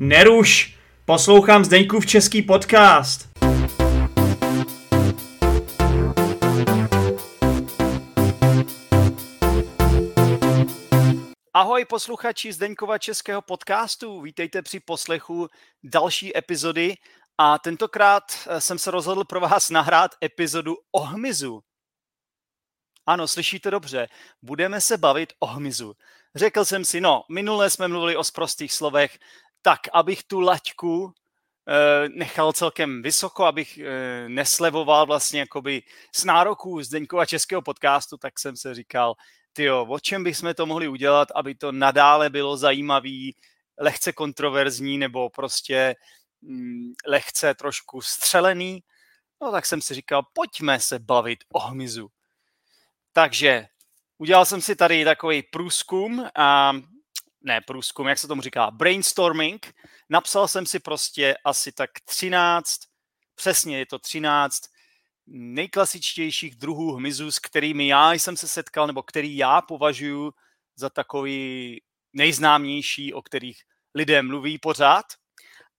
Neruš! Poslouchám Zdeňkův český podcast. Ahoj posluchači Zdeňkova českého podcastu, vítejte při poslechu další epizody a tentokrát eh, jsem se rozhodl pro vás nahrát epizodu o hmyzu. Ano, slyšíte dobře, budeme se bavit o hmyzu. Řekl jsem si, no, minule jsme mluvili o sprostých slovech, tak abych tu laťku e, nechal celkem vysoko, abych e, neslevoval vlastně jakoby z nároků Zdeňkova českého podcastu, tak jsem se říkal, tyjo, o čem bychom to mohli udělat, aby to nadále bylo zajímavý, lehce kontroverzní nebo prostě mm, lehce trošku střelený. No tak jsem si říkal, pojďme se bavit o hmyzu. Takže udělal jsem si tady takový průzkum, a, ne průzkum, jak se tomu říká, brainstorming. Napsal jsem si prostě asi tak 13, přesně je to 13 nejklasičtějších druhů hmyzu, s kterými já jsem se setkal, nebo který já považuji za takový nejznámější, o kterých lidé mluví pořád.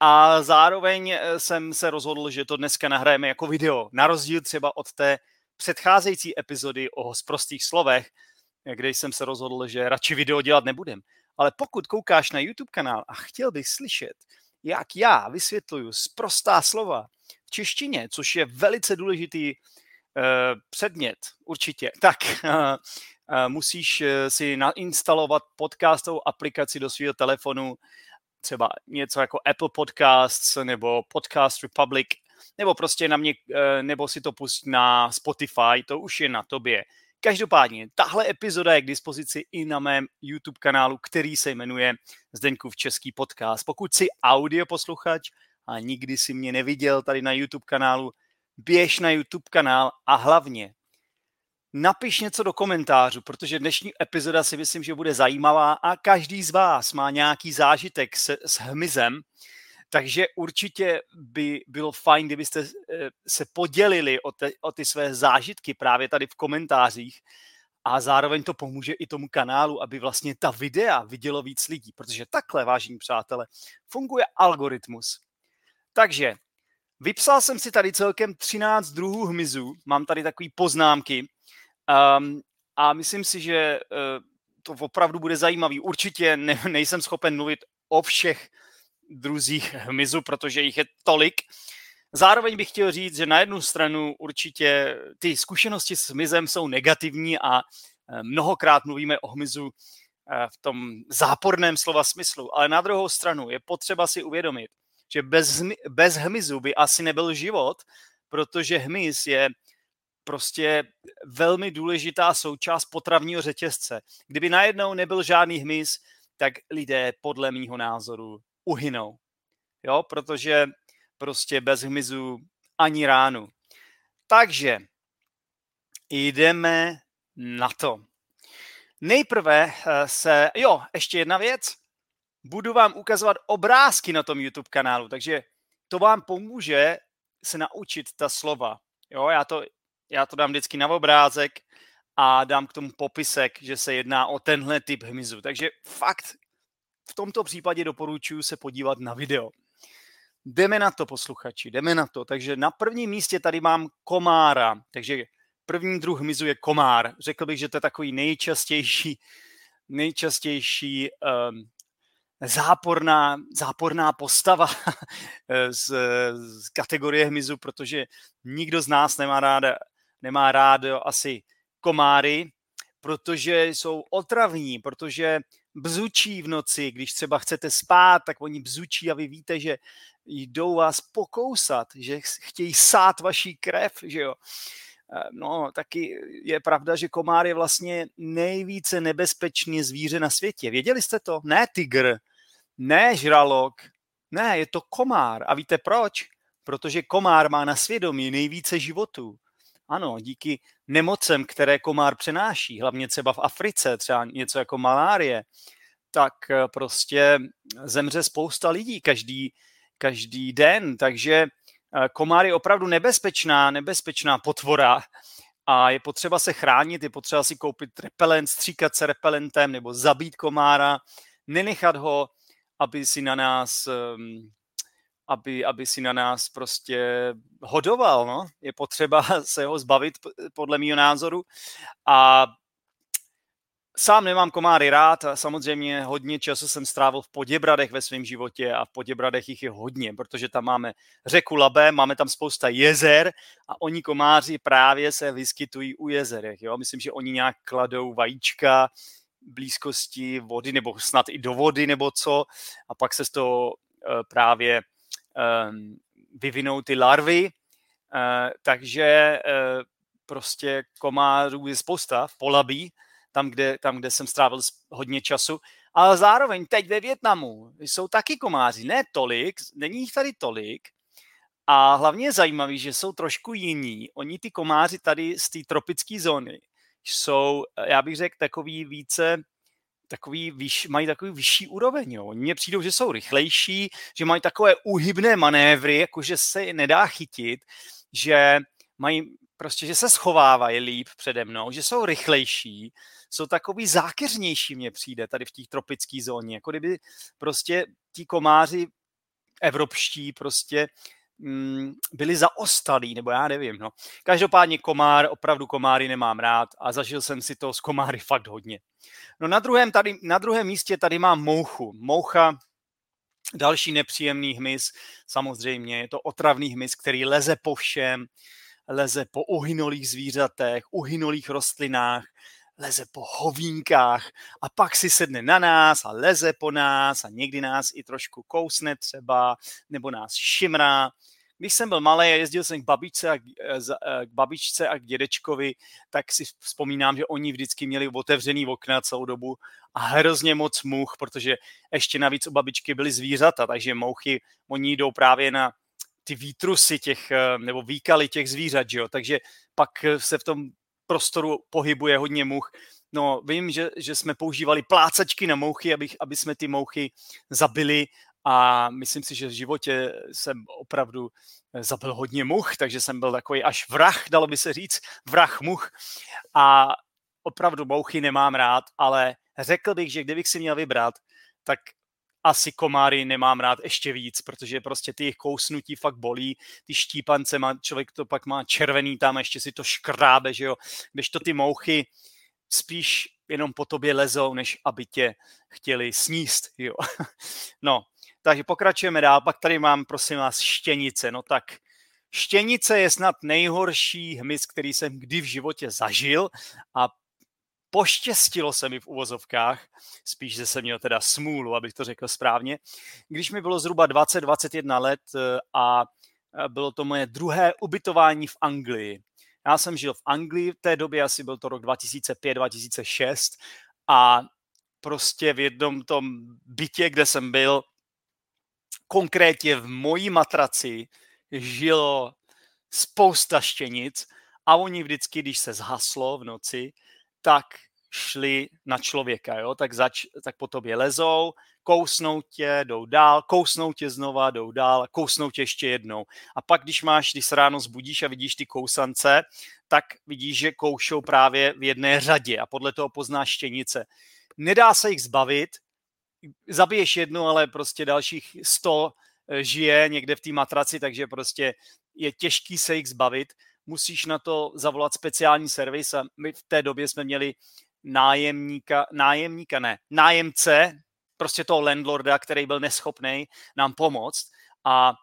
A zároveň eh, jsem se rozhodl, že to dneska nahrajeme jako video, na rozdíl třeba od té předcházející epizody o sprostých slovech, kde jsem se rozhodl, že radši video dělat nebudem. Ale pokud koukáš na YouTube kanál a chtěl bych slyšet, jak já vysvětluju sprostá slova v češtině, což je velice důležitý uh, předmět, určitě, tak uh, uh, musíš si nainstalovat podcastovou aplikaci do svého telefonu, třeba něco jako Apple Podcasts nebo Podcast Republic, nebo prostě na mě, nebo si to pust na Spotify, to už je na tobě. Každopádně, tahle epizoda je k dispozici i na mém YouTube kanálu, který se jmenuje Zdeňkův český podcast. Pokud jsi audio posluchač a nikdy si mě neviděl tady na YouTube kanálu, běž na YouTube kanál a hlavně napiš něco do komentářů, protože dnešní epizoda si myslím, že bude zajímavá a každý z vás má nějaký zážitek s, s hmyzem, takže určitě by bylo fajn, kdybyste eh, se podělili o, te, o ty své zážitky právě tady v komentářích a zároveň to pomůže i tomu kanálu, aby vlastně ta videa vidělo víc lidí, protože takhle, vážení přátelé, funguje algoritmus. Takže vypsal jsem si tady celkem 13 druhů hmyzu, mám tady takové poznámky um, a myslím si, že uh, to opravdu bude zajímavý. Určitě ne, nejsem schopen mluvit o všech druzích hmyzu, protože jich je tolik. Zároveň bych chtěl říct, že na jednu stranu určitě ty zkušenosti s hmyzem jsou negativní a eh, mnohokrát mluvíme o hmyzu eh, v tom záporném slova smyslu, ale na druhou stranu je potřeba si uvědomit, že bez, bez hmyzu by asi nebyl život, protože hmyz je prostě velmi důležitá součást potravního řetězce. Kdyby najednou nebyl žádný hmyz, tak lidé podle mýho názoru uhynou. Jo, protože prostě bez hmyzu ani ránu. Takže jdeme na to. Nejprve eh, se, jo, ještě jedna věc. Budu vám ukazovat obrázky na tom YouTube kanálu, takže to vám pomůže se naučit ta slova. Jo, já to, já to dám vždycky na obrázek a dám k tomu popisek, že se jedná o tenhle typ hmyzu. Takže fakt v tomto případě doporučuji se podívat na video. Jdeme na to, posluchači, jdeme na to. Takže na prvním místě tady mám komára. Takže první druh hmyzu je komár. Řekl bych, že to je takový nejčastější, nejčastější um, záporná, záporná postava z, z kategorie hmyzu, protože nikdo z nás nemá rád, nemá rád asi komáry, protože jsou otravní, protože bzučí v noci, když třeba chcete spát, tak oni bzučí a vy víte, že jdou vás pokousat, že chtějí sát vaší krev, že jo. Eh, no, taky je pravda, že komár je vlastně nejvíce nebezpečný zvíře na světě. Věděli jste to? Ne tygr, ne žralok, ne, je to komár. A víte proč? Protože komár má na svědomí nejvíce životů. Ano, díky nemocem, které komár přenáší, hlavně třeba v Africe, třeba něco jako malárie, tak eh, prostě zemře spousta lidí každý, každý den. Takže eh, komár je opravdu nebezpečná, nebezpečná potvora a je potřeba se chránit, je potřeba si koupit repelent, stříkat se repelentem nebo zabít komára, nenechat ho aby si na nás um, aby, aby si na nás prostě hodoval, no. Je potřeba se ho zbavit, podle mého názoru. A Sám nemám komáry rád a samozřejmě hodně času jsem strávil v Poděbradech ve svém životě a v Poděbradech jich je hodně, protože tam máme řeku Labe, máme tam spousta jezer a oni komáři právě se vyskytují u jezerech. Jo? Myslím, že oni nějak kladou vajíčka blízkosti vody nebo snad i do vody nebo co a pak se z toho uh, právě vyvinou ty larvy, uh, takže uh, prostě komárů je spousta v Polabí, tam kde, tam, kde jsem strávil hodně času. Ale zároveň teď ve Větnamu jsou taky komáři, ne tolik, není jich tady tolik, a hlavně je zajímavý, že jsou trošku jiní. Oni ty komáři tady z té tropické zóny jsou, já bych řekl, takový více, takový výš, mají takový vyšší úroveň. Jo. Mně přijdou, že jsou rychlejší, že mají takové uhybné manévry, jakože se nedá chytit, že mají prostě, že se schovávají líp přede mnou, že jsou rychlejší, jsou takový zákeřnější, mně přijde tady v té tropické zóně. Jako kdyby prostě ti komáři evropští prostě byli zaostalí, nebo já nevím. No. Každopádně komár, opravdu komáry nemám rád a zažil jsem si to s komáry fakt hodně. No na druhém, tady, na druhém místě tady mám mouchu. Moucha, další nepříjemný hmyz, samozřejmě je to otravný hmyz, který leze po všem, leze po uhynulých zvířatech, uhynulých rostlinách, leze po hovínkách a pak si sedne na nás a leze po nás a někdy nás i trošku kousne třeba, nebo nás šimrá. Když jsem byl malý a jezdil jsem k babičce a, k, eh, eh, k babičce a k dědečkovi, tak si vzpomínám, že oni vždycky měli otevřený okna celou dobu a hrozně moc much, protože ještě navíc u babičky byly zvířata, takže mouchy, oni jdou právě na ty výtrusy těch, eh, nebo výkaly těch zvířat, že jo? takže pak se v tom prostoru pohybuje hodně much. No, vím, že, že jsme používali plácačky na mouchy, aby, aby jsme ty mouchy zabili a myslím si, že v životě jsem opravdu eh, zabil hodně much, takže jsem byl takový až vrah, dalo by se říct, vrah much. A opravdu mouchy nemám rád, ale řekl bych, že kdybych si měl vybrat, tak asi komáry nemám rád ještě víc, protože prostě ty jejich kousnutí fakt bolí, ty štípance má, člověk to pak má červený tam, ještě si to škrábe, že jo, když to ty mouchy spíš jenom po tobě lezou, než aby tě chtěli sníst, jo. No, takže pokračujeme dál, pak tady mám, prosím vás, štěnice, no tak Štěnice je snad nejhorší hmyz, který jsem kdy v životě zažil a poštěstilo se mi v uvozovkách, spíš, že jsem měl teda smůlu, abych to řekl správně, když mi bylo zhruba 20-21 let eh, a eh, bylo to moje druhé ubytování v Anglii. Já jsem žil v Anglii v té době, asi byl to rok 2005-2006 a prostě v jednom tom bytě, kde jsem byl, konkrétně v mojí matraci žilo spousta štěnic a oni vždycky, když se zhaslo v noci, tak šli na člověka, jo? Tak, zač, tak po tobě lezou, kousnou tě, jdou dál, kousnou tě znova, jdou dál, kousnou tě ještě jednou. A pak, když máš, když se ráno zbudíš a vidíš ty kousance, tak vidíš, že koušou právě v jedné řadě a podle toho poznáš štěnice. Nedá se jich zbavit, zabiješ jednu, ale prostě dalších sto eh, žije někde v té matraci, takže prostě je těžký se jich zbavit. Musíš na to zavolat speciální servis a my v té době jsme měli nájemníka, nájemníka ne, nájemce, prostě toho landlorda, který byl neschopný nám pomoct. A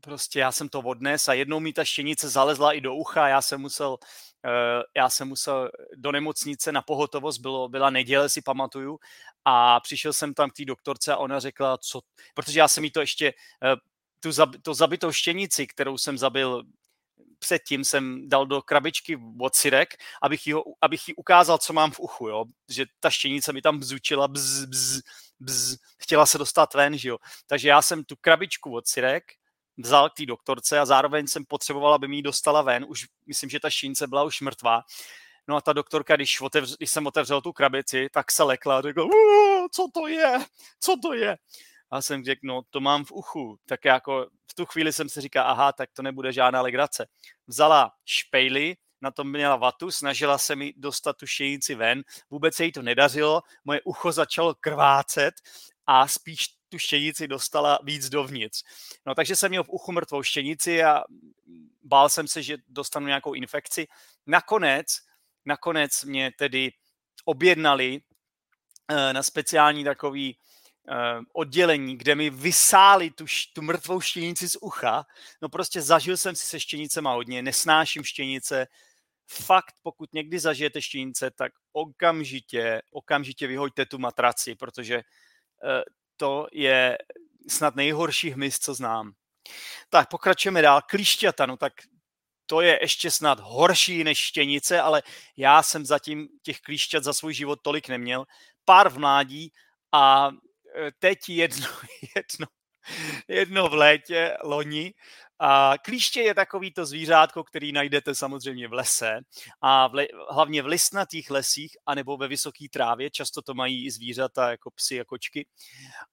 prostě já jsem to odnes a jednou mi ta štěnice zalezla i do ucha, já jsem musel, já jsem musel do nemocnice na pohotovost, bylo, byla neděle, si pamatuju, a přišel jsem tam k té doktorce a ona řekla, co, protože já jsem jí to ještě, eh, tu, to zabitou štěnici, kterou jsem zabil předtím jsem dal do krabičky od syrek, abych jí, abych jí ukázal, co mám v uchu, jo? že ta štěnice mi tam bzučila, bz, bz, bz, chtěla se dostat ven, že jo? takže já jsem tu krabičku od syrek vzal k té doktorce a zároveň jsem potřeboval, aby mi ji dostala ven, už myslím, že ta štěnice byla už mrtvá, No a ta doktorka, když, otevř, když jsem otevřel tu krabici, tak se lekla a řekla, co to je, co to je. A jsem řekl, no to mám v uchu. Tak jako v tu chvíli jsem si říkal, aha, tak to nebude žádná legrace. Vzala špejly, na tom měla vatu, snažila se mi dostat tu šejnici ven, vůbec se jí to nedařilo, moje ucho začalo krvácet a spíš tu štěnici dostala víc dovnitř. No takže jsem měl v uchu mrtvou štěnici a bál jsem se, že dostanu nějakou infekci. Nakonec, nakonec mě tedy objednali eh, na speciální takový eh, oddělení, kde mi vysáli tu, tu mrtvou štěnici z ucha. No prostě zažil jsem si se štěnicema hodně, nesnáším štěnice. Fakt, pokud někdy zažijete štěnice, tak okamžitě, okamžitě vyhoďte tu matraci, protože eh, to je snad nejhorší hmyz, co znám. Tak pokračujeme dál. Klíšťata, no tak to je ještě snad horší než štěnice, ale já jsem zatím těch klíšťat za svůj život tolik neměl. Pár v mládí a e, teď jedno, jedno, jedno v létě, loni. A klíště je takový to zvířátko, který najdete samozřejmě v lese a v le, hlavně v listnatých lesích anebo ve vysoké trávě. Často to mají i zvířata jako psy a kočky.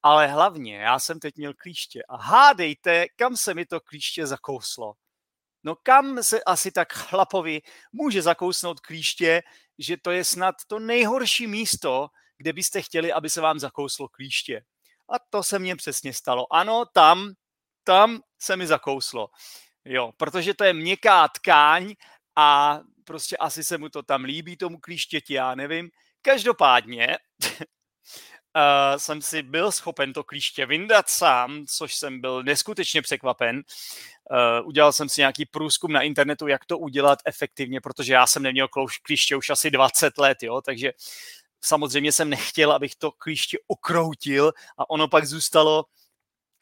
Ale hlavně já jsem teď měl klíště a hádejte, kam se mi to klíště zakouslo. No kam se asi tak chlapovi může zakousnout klíště, že to je snad to nejhorší místo, kde byste chtěli, aby se vám zakouslo klíště. A to se mně přesně stalo. Ano, tam, tam se mi zakouslo. Jo, protože to je měkká tkáň a prostě asi se mu to tam líbí, tomu klíštěti, já nevím. Každopádně uh, jsem si byl schopen to klíště vyndat sám, což jsem byl neskutečně překvapen. Uh, udělal jsem si nějaký průzkum na internetu, jak to udělat efektivně, protože já jsem neměl klíště už asi 20 let, jo, takže samozřejmě jsem nechtěl, abych to klíště ukroutil a ono pak zůstalo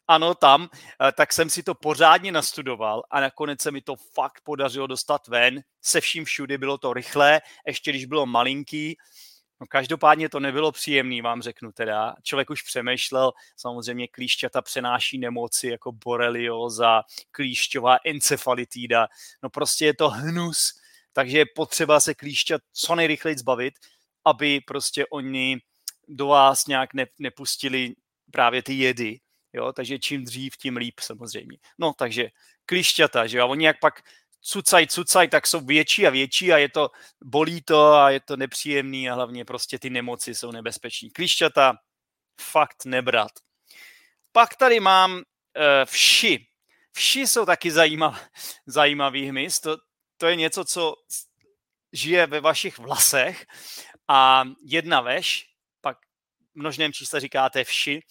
ano, tam, tak jsem si to pořádně nastudoval a nakonec se mi to fakt podařilo dostat ven. Se vším všudy bylo to rychlé, ještě když bylo malinký, No každopádně to nebylo příjemný, vám řeknu teda. Člověk už přemýšlel, samozřejmě klíšťata přenáší nemoci jako borelioza, klíšťová encefalitída. No prostě je to hnus, takže je potřeba se klíšťat co nejrychleji zbavit, aby prostě oni do vás nějak ne, nepustili právě ty jedy. Jo, takže čím dřív, tím líp samozřejmě. No, takže klíšťata, že jo, a oni jak pak cucaj, cucaj, tak jsou větší a větší a je to, bolí to a je to nepříjemný a hlavně prostě ty nemoci jsou nebezpeční. Klíšťata fakt nebrat. Pak tady mám uh, vši. Vši jsou taky zajímav, zajímavý hmyz. To, to je něco, co žije ve vašich vlasech a jedna veš, pak v množném čísle říkáte vši.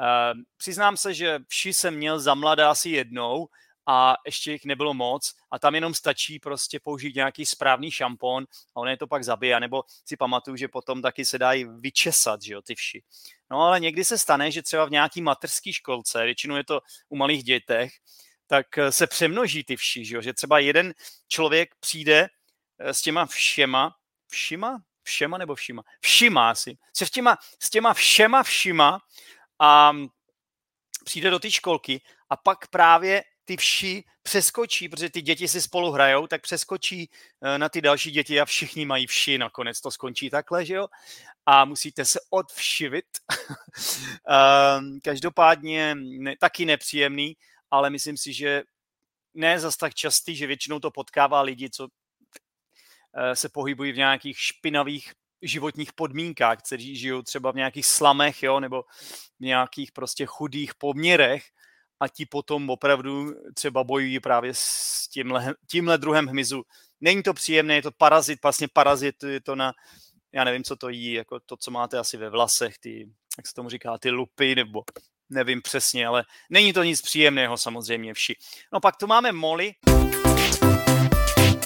Uh, přiznám se, že vši jsem měl za mladá asi jednou a ještě jich nebylo moc a tam jenom stačí prostě použít nějaký správný šampon a on je to pak zabije, nebo si pamatuju, že potom taky se dají vyčesat, že jo, ty vši. No ale někdy se stane, že třeba v nějaký materské školce, většinou je to u malých dětech, tak eh, se přemnoží ty vši, že jo, že třeba jeden člověk přijde eh, s těma všema, všima, všema nebo všima, všima asi, se těma, s těma všema všima a přijde do té školky a pak právě ty vši přeskočí, protože ty děti si spolu hrajou, tak přeskočí eh, na ty další děti a všichni mají vši, nakonec to skončí takhle, že jo? A musíte se odvšivit. Ehm, každopádně ne, taky nepříjemný, ale myslím si, že ne zas tak častý, že většinou to potkává lidi, co eh, se pohybují v nějakých špinavých životních podmínkách, kteří žijou třeba v nějakých slamech, jo, nebo v nějakých prostě chudých poměrech a ti potom opravdu třeba bojují právě s tímhle, tímhle druhem hmyzu. Není to příjemné, je to parazit, vlastně parazit je to na, já nevím, co to jí, jako to, co máte asi ve vlasech, ty, jak se tomu říká, ty lupy, nebo nevím přesně, ale není to nic příjemného samozřejmě vši. No pak tu máme Molly.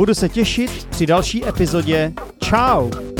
Budu se těšit při další epizodě. Ciao!